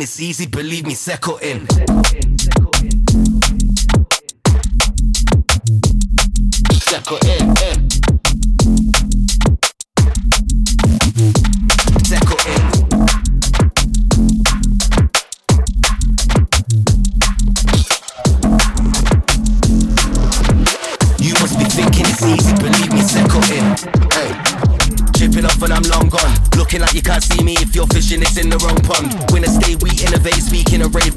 it's easy, believe me, settle in. Settle in. Eh. Settle in. You must be thinking it's easy, believe me, in. Hey. Chipping off and I'm long gone. Looking like you can't see me if you're fishing, it's in the wrong pond.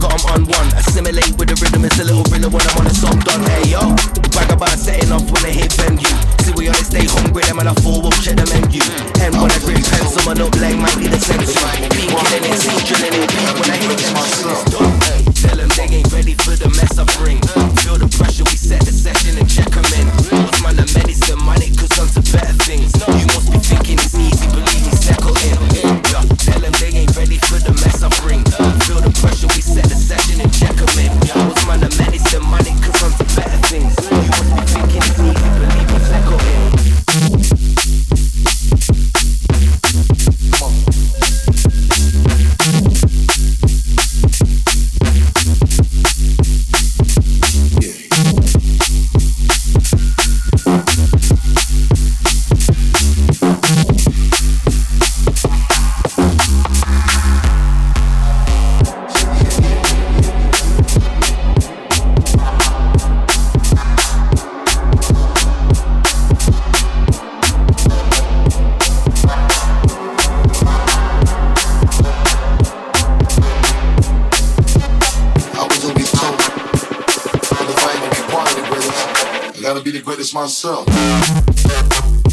Them on one. Assimilate with the rhythm, it's a little thriller when I'm on a song done. Hey yo, brag about setting off when I hit venue. See we on it, stay hungry, them and I will check the menu. And when I grip pencil, man up like might be the sense. Yeah.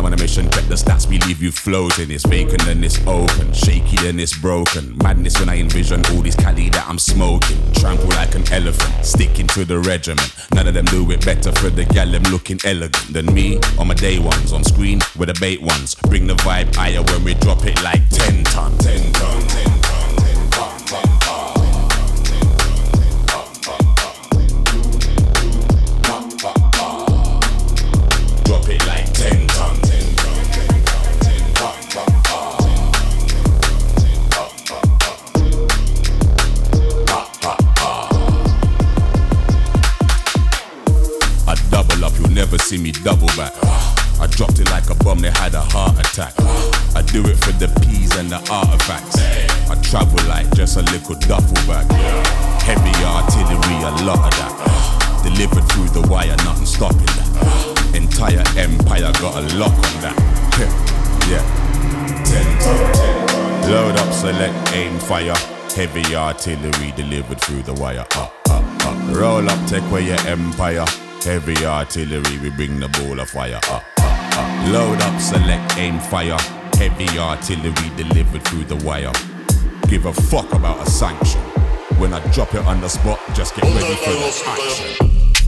I'm on a mission, bet the stats we leave you floating. It's vacant and it's open, shaky and it's broken. Madness when I envision all this Cali that I'm smoking. Trample like an elephant, sticking to the regiment. None of them do it better for the gal, them looking elegant than me. On my day ones, on screen with the bait ones. Bring the vibe higher when we drop it like 10 ton, 10 ton, 10 they had a heart attack. I do it for the peas and the artifacts. I travel like just a little duffel bag. Heavy artillery, a lot of that. Delivered through the wire, nothing stopping that. Entire empire got a lock on that. yeah. Load up, select, aim, fire. Heavy artillery delivered through the wire. Up, up, up. Roll up, take away your empire. Heavy artillery, we bring the ball of fire up, up. Load up, select, aim, fire. Heavy artillery delivered through the wire. Give a fuck about a sanction. When I drop it on the spot, just get ready for the action.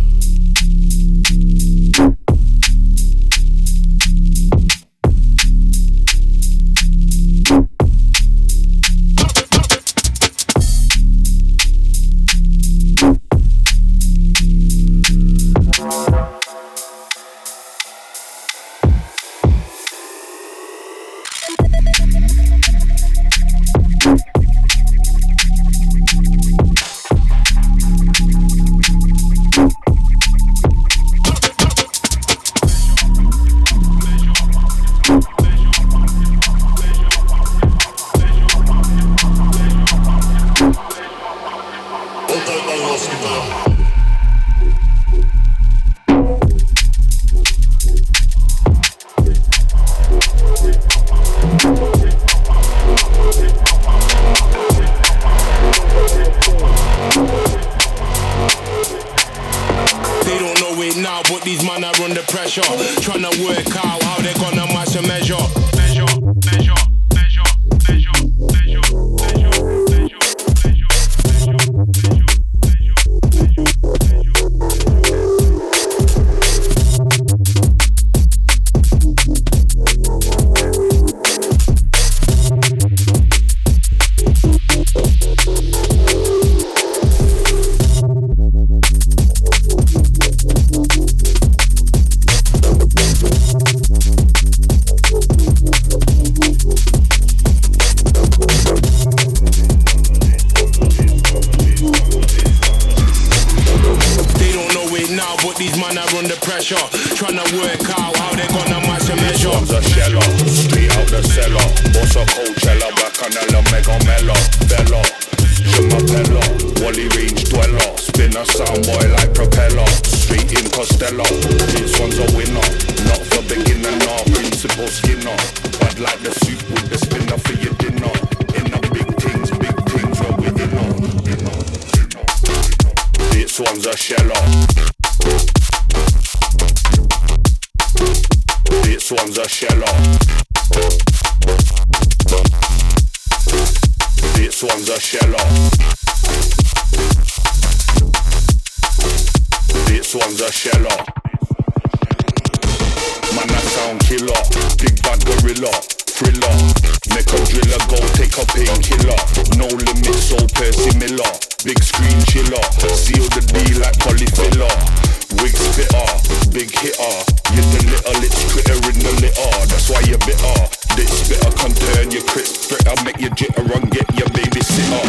on the shello. This one's a shello. Man, I sound killer. Big bad gorilla. Thriller. Make a driller go take a painkiller. No limits, so Percy Miller. Big screen chiller. Seal the deal like Polyfilla. Wig spitter, big hitter. You the little lit critter in the litter. That's why you bitter. This spitter can turn your crit fritter, make you jitter and get your baby sitter.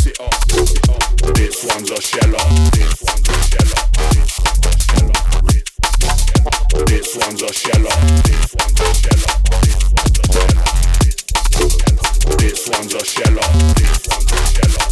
sitter, sitter. This one's a sheller. This one's a sheller. This one's a sheller. This one's a sheller. This one's a sheller. This one's a sheller. This one's a sheller.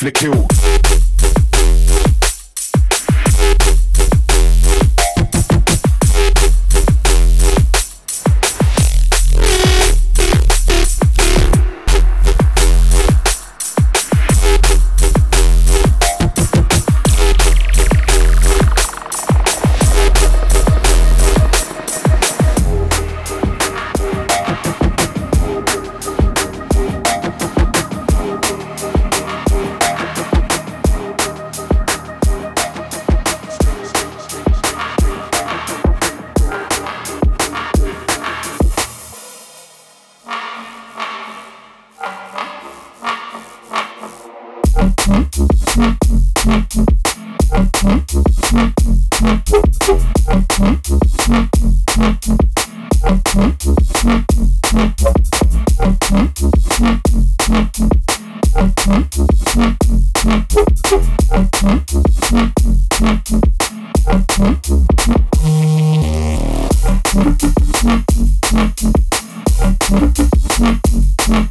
Flick you. Man,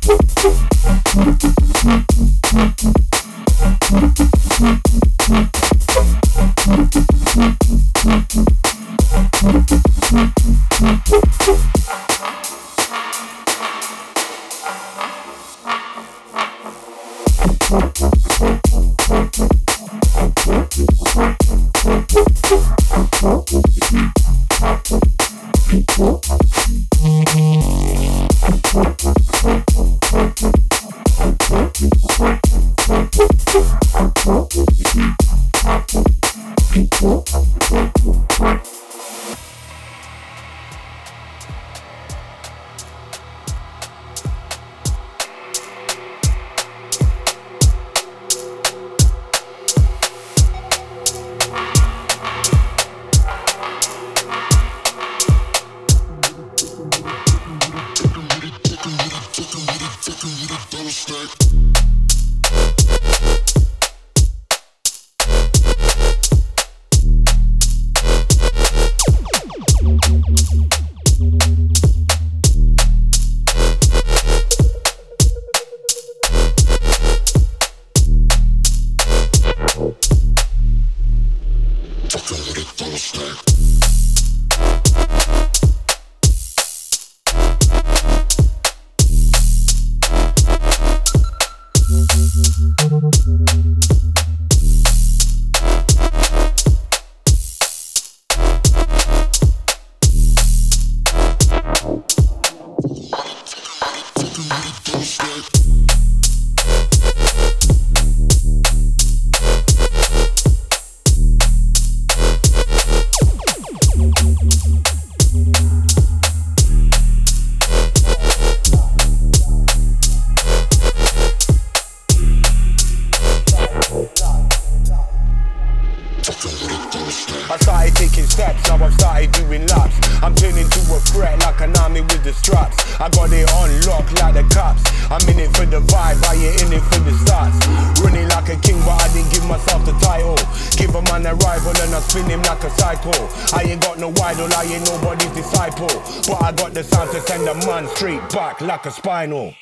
I go for the kill. like a spinal.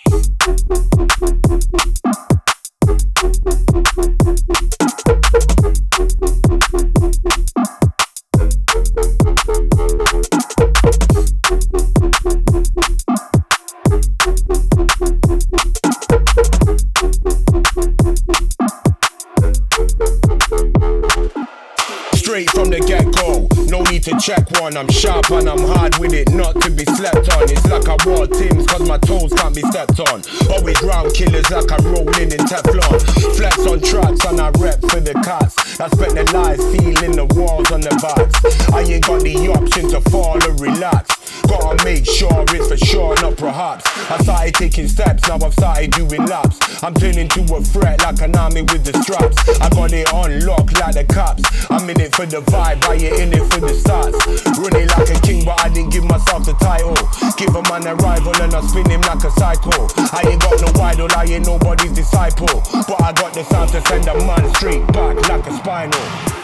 Straight from the get go, no need to check one. I'm sharp and I'm hard with it, not to be slept on. It's like I wore Timbs cause my toes can't be stepped on. Always round killers like I'm rolling in Teflon. Flex on tracks and I rep for the cats. I spent the night feeling the walls on the backs. I ain't got the option to fall or relax. Gotta make sure it's for sure, not perhaps. I started taking steps, now I've started doing laps. I'm turning to a threat like an army with the straps. I got it on lock like the cops. I'm in it for the vibe, I ain't in it for the stats. Running like a king, but I didn't give myself the title. Give a man a rival and I spin him like a cycle. I ain't got no idol, I ain't nobody's disciple. But I got the sound to send a man straight back like a spinal.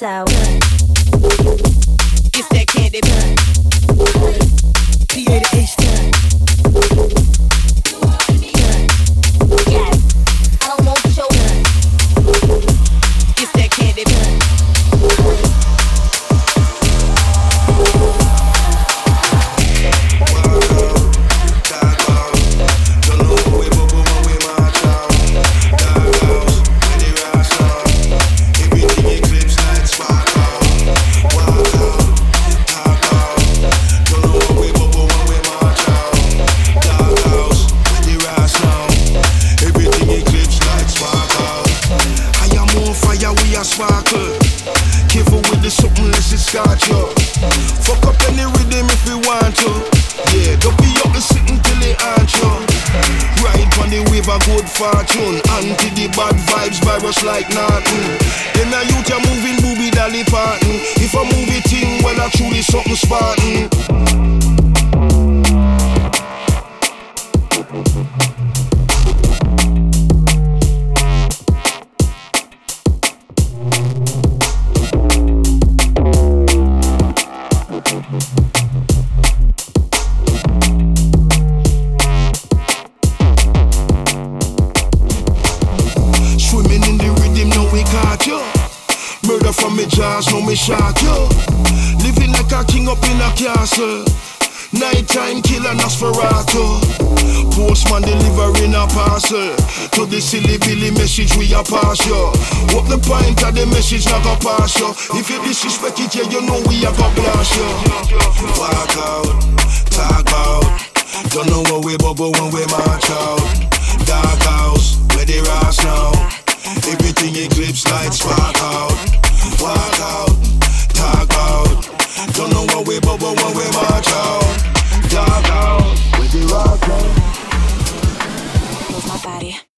so. Billy Billy message we pass yo. What the point of the message not go pass yo? If you disrespect it, yeah, you know we go blast yo. Walk out, talk out. Don't know what we bubble when we march out. Dark house, where they rise now. Everything eclipse lights spark out. Walk out, talk out. Don't know what we bubble when we march out. Dark house, where they rise now. My body.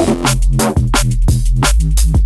Thank you.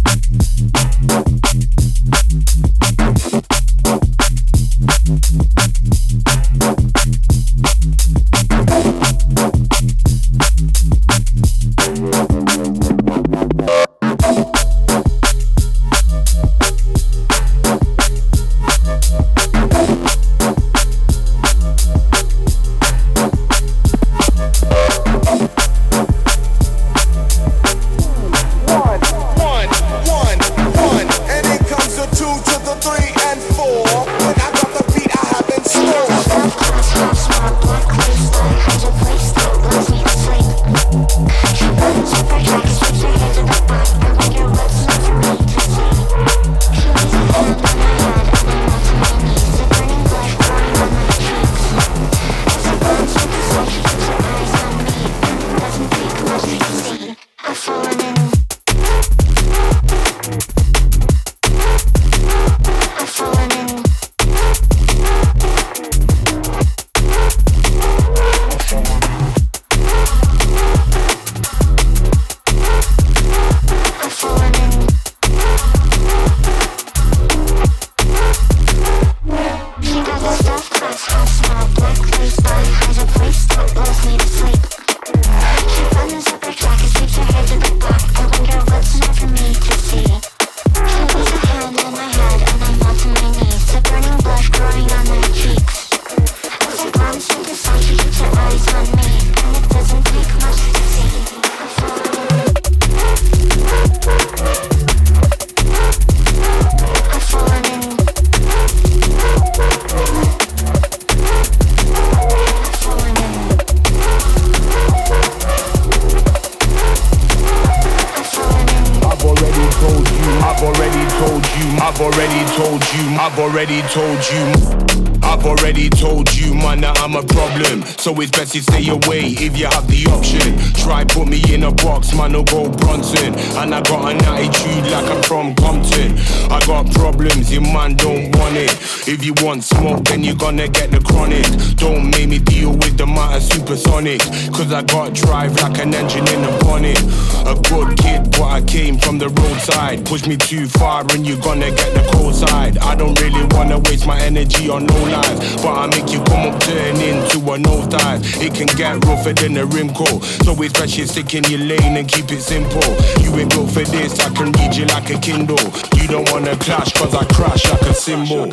I've already told you. I've already told you, man, that I'm a problem. So it's best you stay away if you have the option. Try put me in a box, man, I'll go Bronson. And I got an attitude like I'm from Compton. I got problems, your man don't want it. If you want smoke, then you're gonna get the chronic. Don't make me deal with the matter supersonic. Cause I got drive like an engine in a bonnet. A good kid, but I came from the roadside. Push me too far and you're gonna get the cold side. I don't really wanna waste my energy on no lies. But I make you come up, turn into a nose dive. It can get rougher than a rim coat. So it's best you stick in your lane and keep it simple. You ain't built for this, I can read you like a Kindle. You don't wanna clash, cause I crash like a cymbal.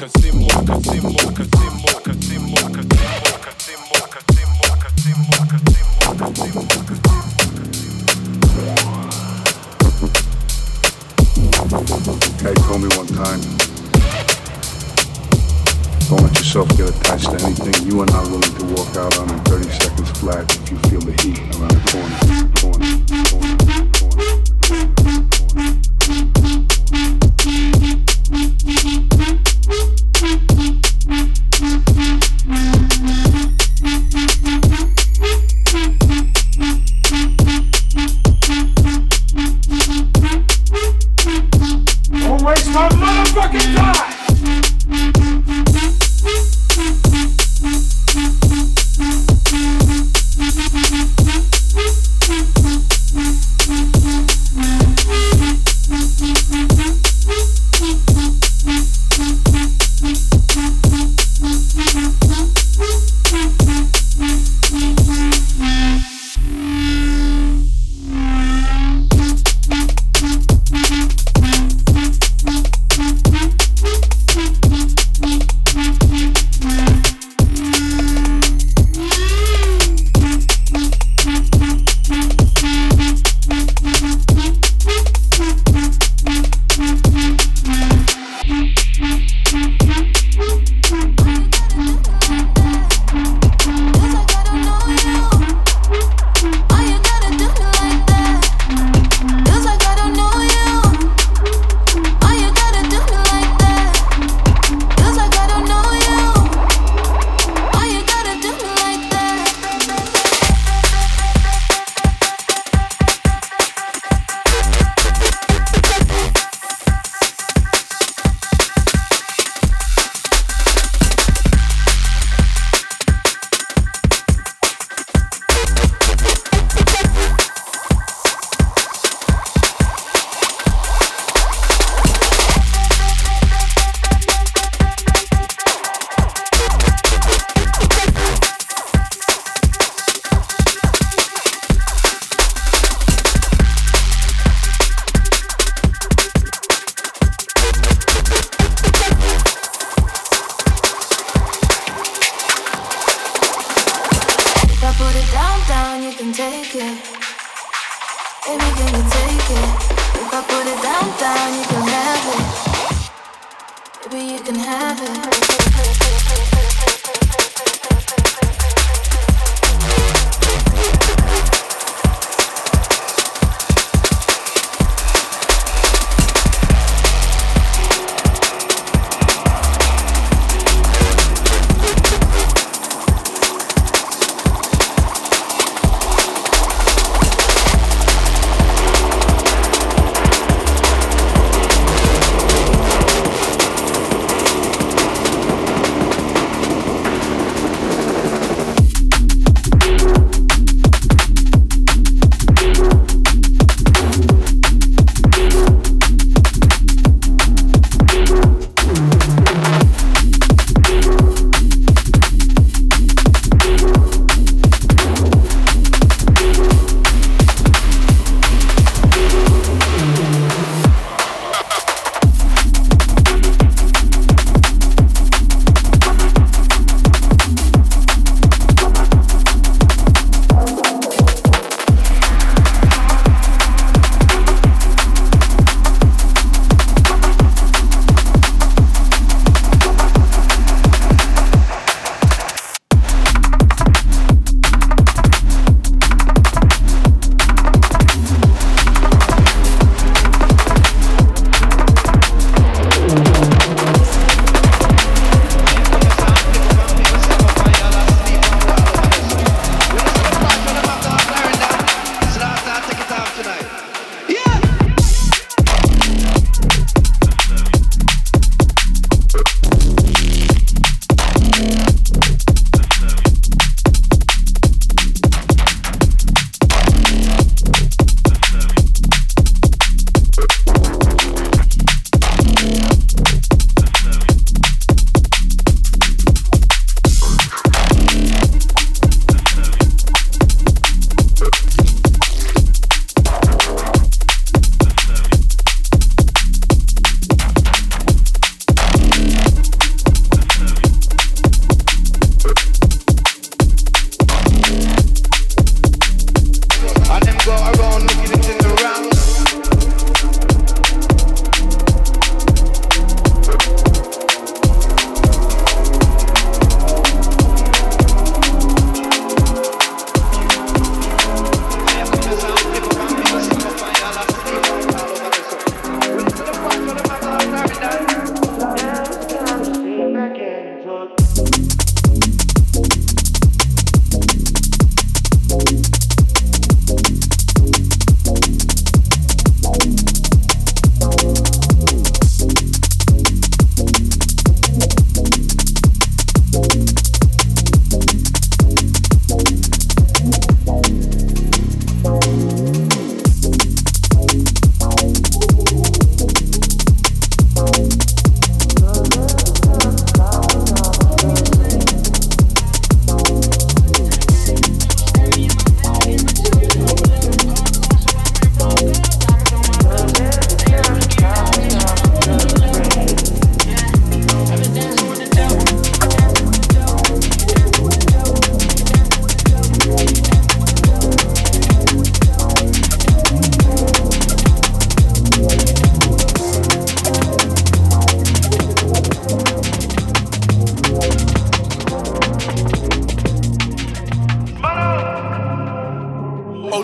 Guy told me one time don't let yourself get attached to anything you are not willing to walk out on in 30 seconds flat if you feel the heat around the corner. corner, corner, corner.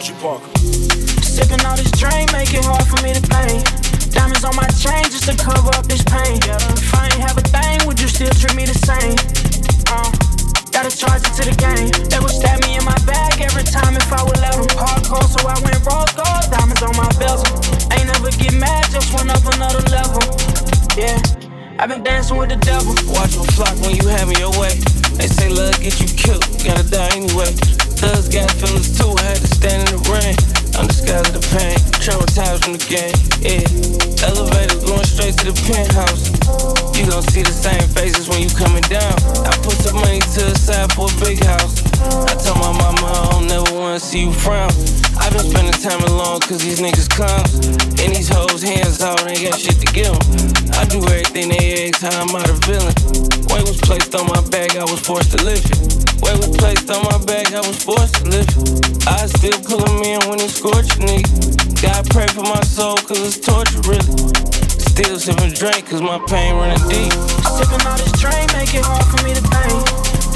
you Parker. Sipping all this drink, make it hard for me to think. Diamonds on my chain just to cover up this pain. If I ain't have a thing, would you still treat me the same? Uh, gotta charge it to the game. They would stab me in my back every time if I would let them. Hardcore, so I went rose gold, diamonds on my bezel. Ain't never get mad, just went up another level. Yeah. I've been dancing with the devil. Watch your flock when you having your way. They say love get you killed, gotta die anyway. Thugs got feelings too hot to stand in the rain. I'm the sky of the pain, traumatized from the game. Yeah, elevator going straight to the penthouse. You gon' see the same faces when you coming down. I put some money to the side for a big house. I tell my mama I don't never wanna see you frown. I've been spending time alone cause these niggas clowns. And these hoes hands out, ain't got shit to give them. I do everything they ask, how I'm out of villain. Weight was placed on my back, I was forced to lift it. Weight was placed on my back, I was forced to lift it. I still pullin' them in when it's scorching nigga. God pray for my soul cause it's torture really. Still sippin' drink cause my pain running deep. Sippin' all this drink make it hard for me to think.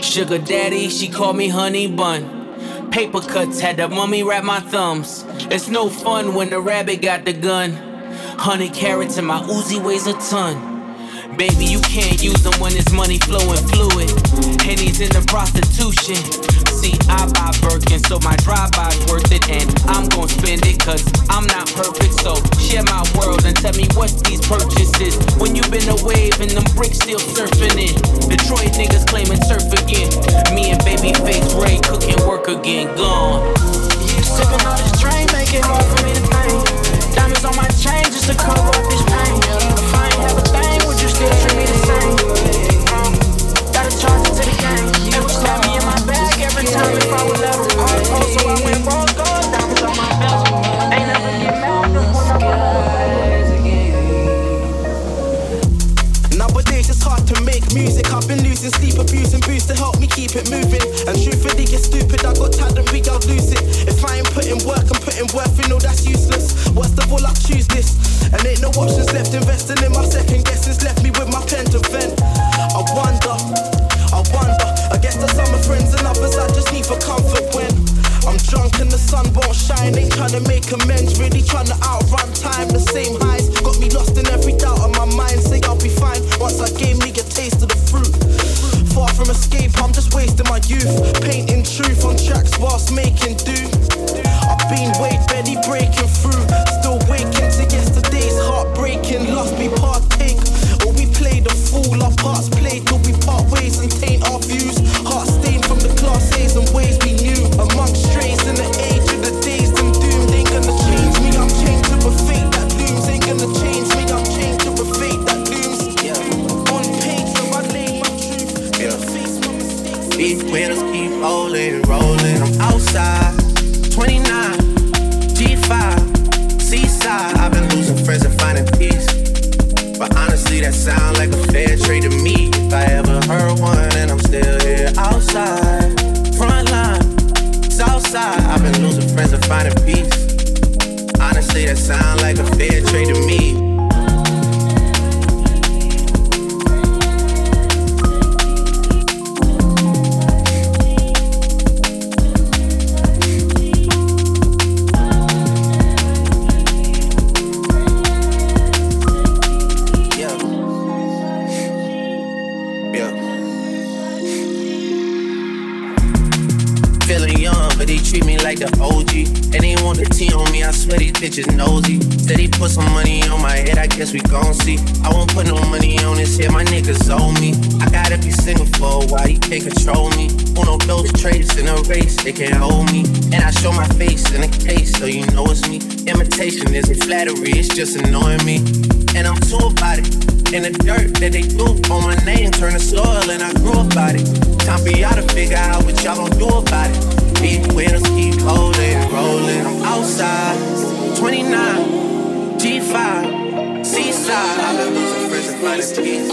Sugar daddy, she called me honey bun. Paper cuts had the mummy wrap my thumbs. It's no fun when the rabbit got the gun. Honey carrots and my Uzi weighs a ton. Baby, you can't use them when it's money flowing fluid. Henny's in the prostitution. See, I buy Birkin, so my drive-by's worth it, and I'm gon' spend it, cause I'm not perfect. So share my world and tell me what's these purchases. When you been a wave and them bricks still surfing in. Detroit niggas claiming surf again. Me and baby face Ray cooking work again, gone. Sipping on this train, make it hard for me to think. Diamonds on my chain just to cover up this pain. Thing, still treat me keep it moving. And truthfully, get stupid. I got tired of weak, I'll lose it. If I ain't putting work, I'm putting work in all that's useless. What's the same. Gotta trying to make amends, really trying to outrun 29, G5, Seaside. I've been losing friends and finding peace. But honestly, that sounds like a fair trade to me. If I ever heard one, and I'm still here outside. I've been losing friends and finding peace. Honestly, that sounds like a fair trade to me. Bitches nosy. Said he put some money on my head, I guess we gon' see. I won't put no money on his head, my niggas owe me. I gotta be single for a while, he can't control me. Uno, those traits in a race, they can't hold me. And I show my face in a case, so you know it's me. Imitation isn't flattery, it's just annoying me. And I'm too about it. In the dirt that they do on my name, turn to soil, and I grew about it. Time for y'all to figure out what y'all gon' do about it. Big wheels keep holding, rolling. I'm outside, 29, G5, seaside. I've been losing friends and finding peace.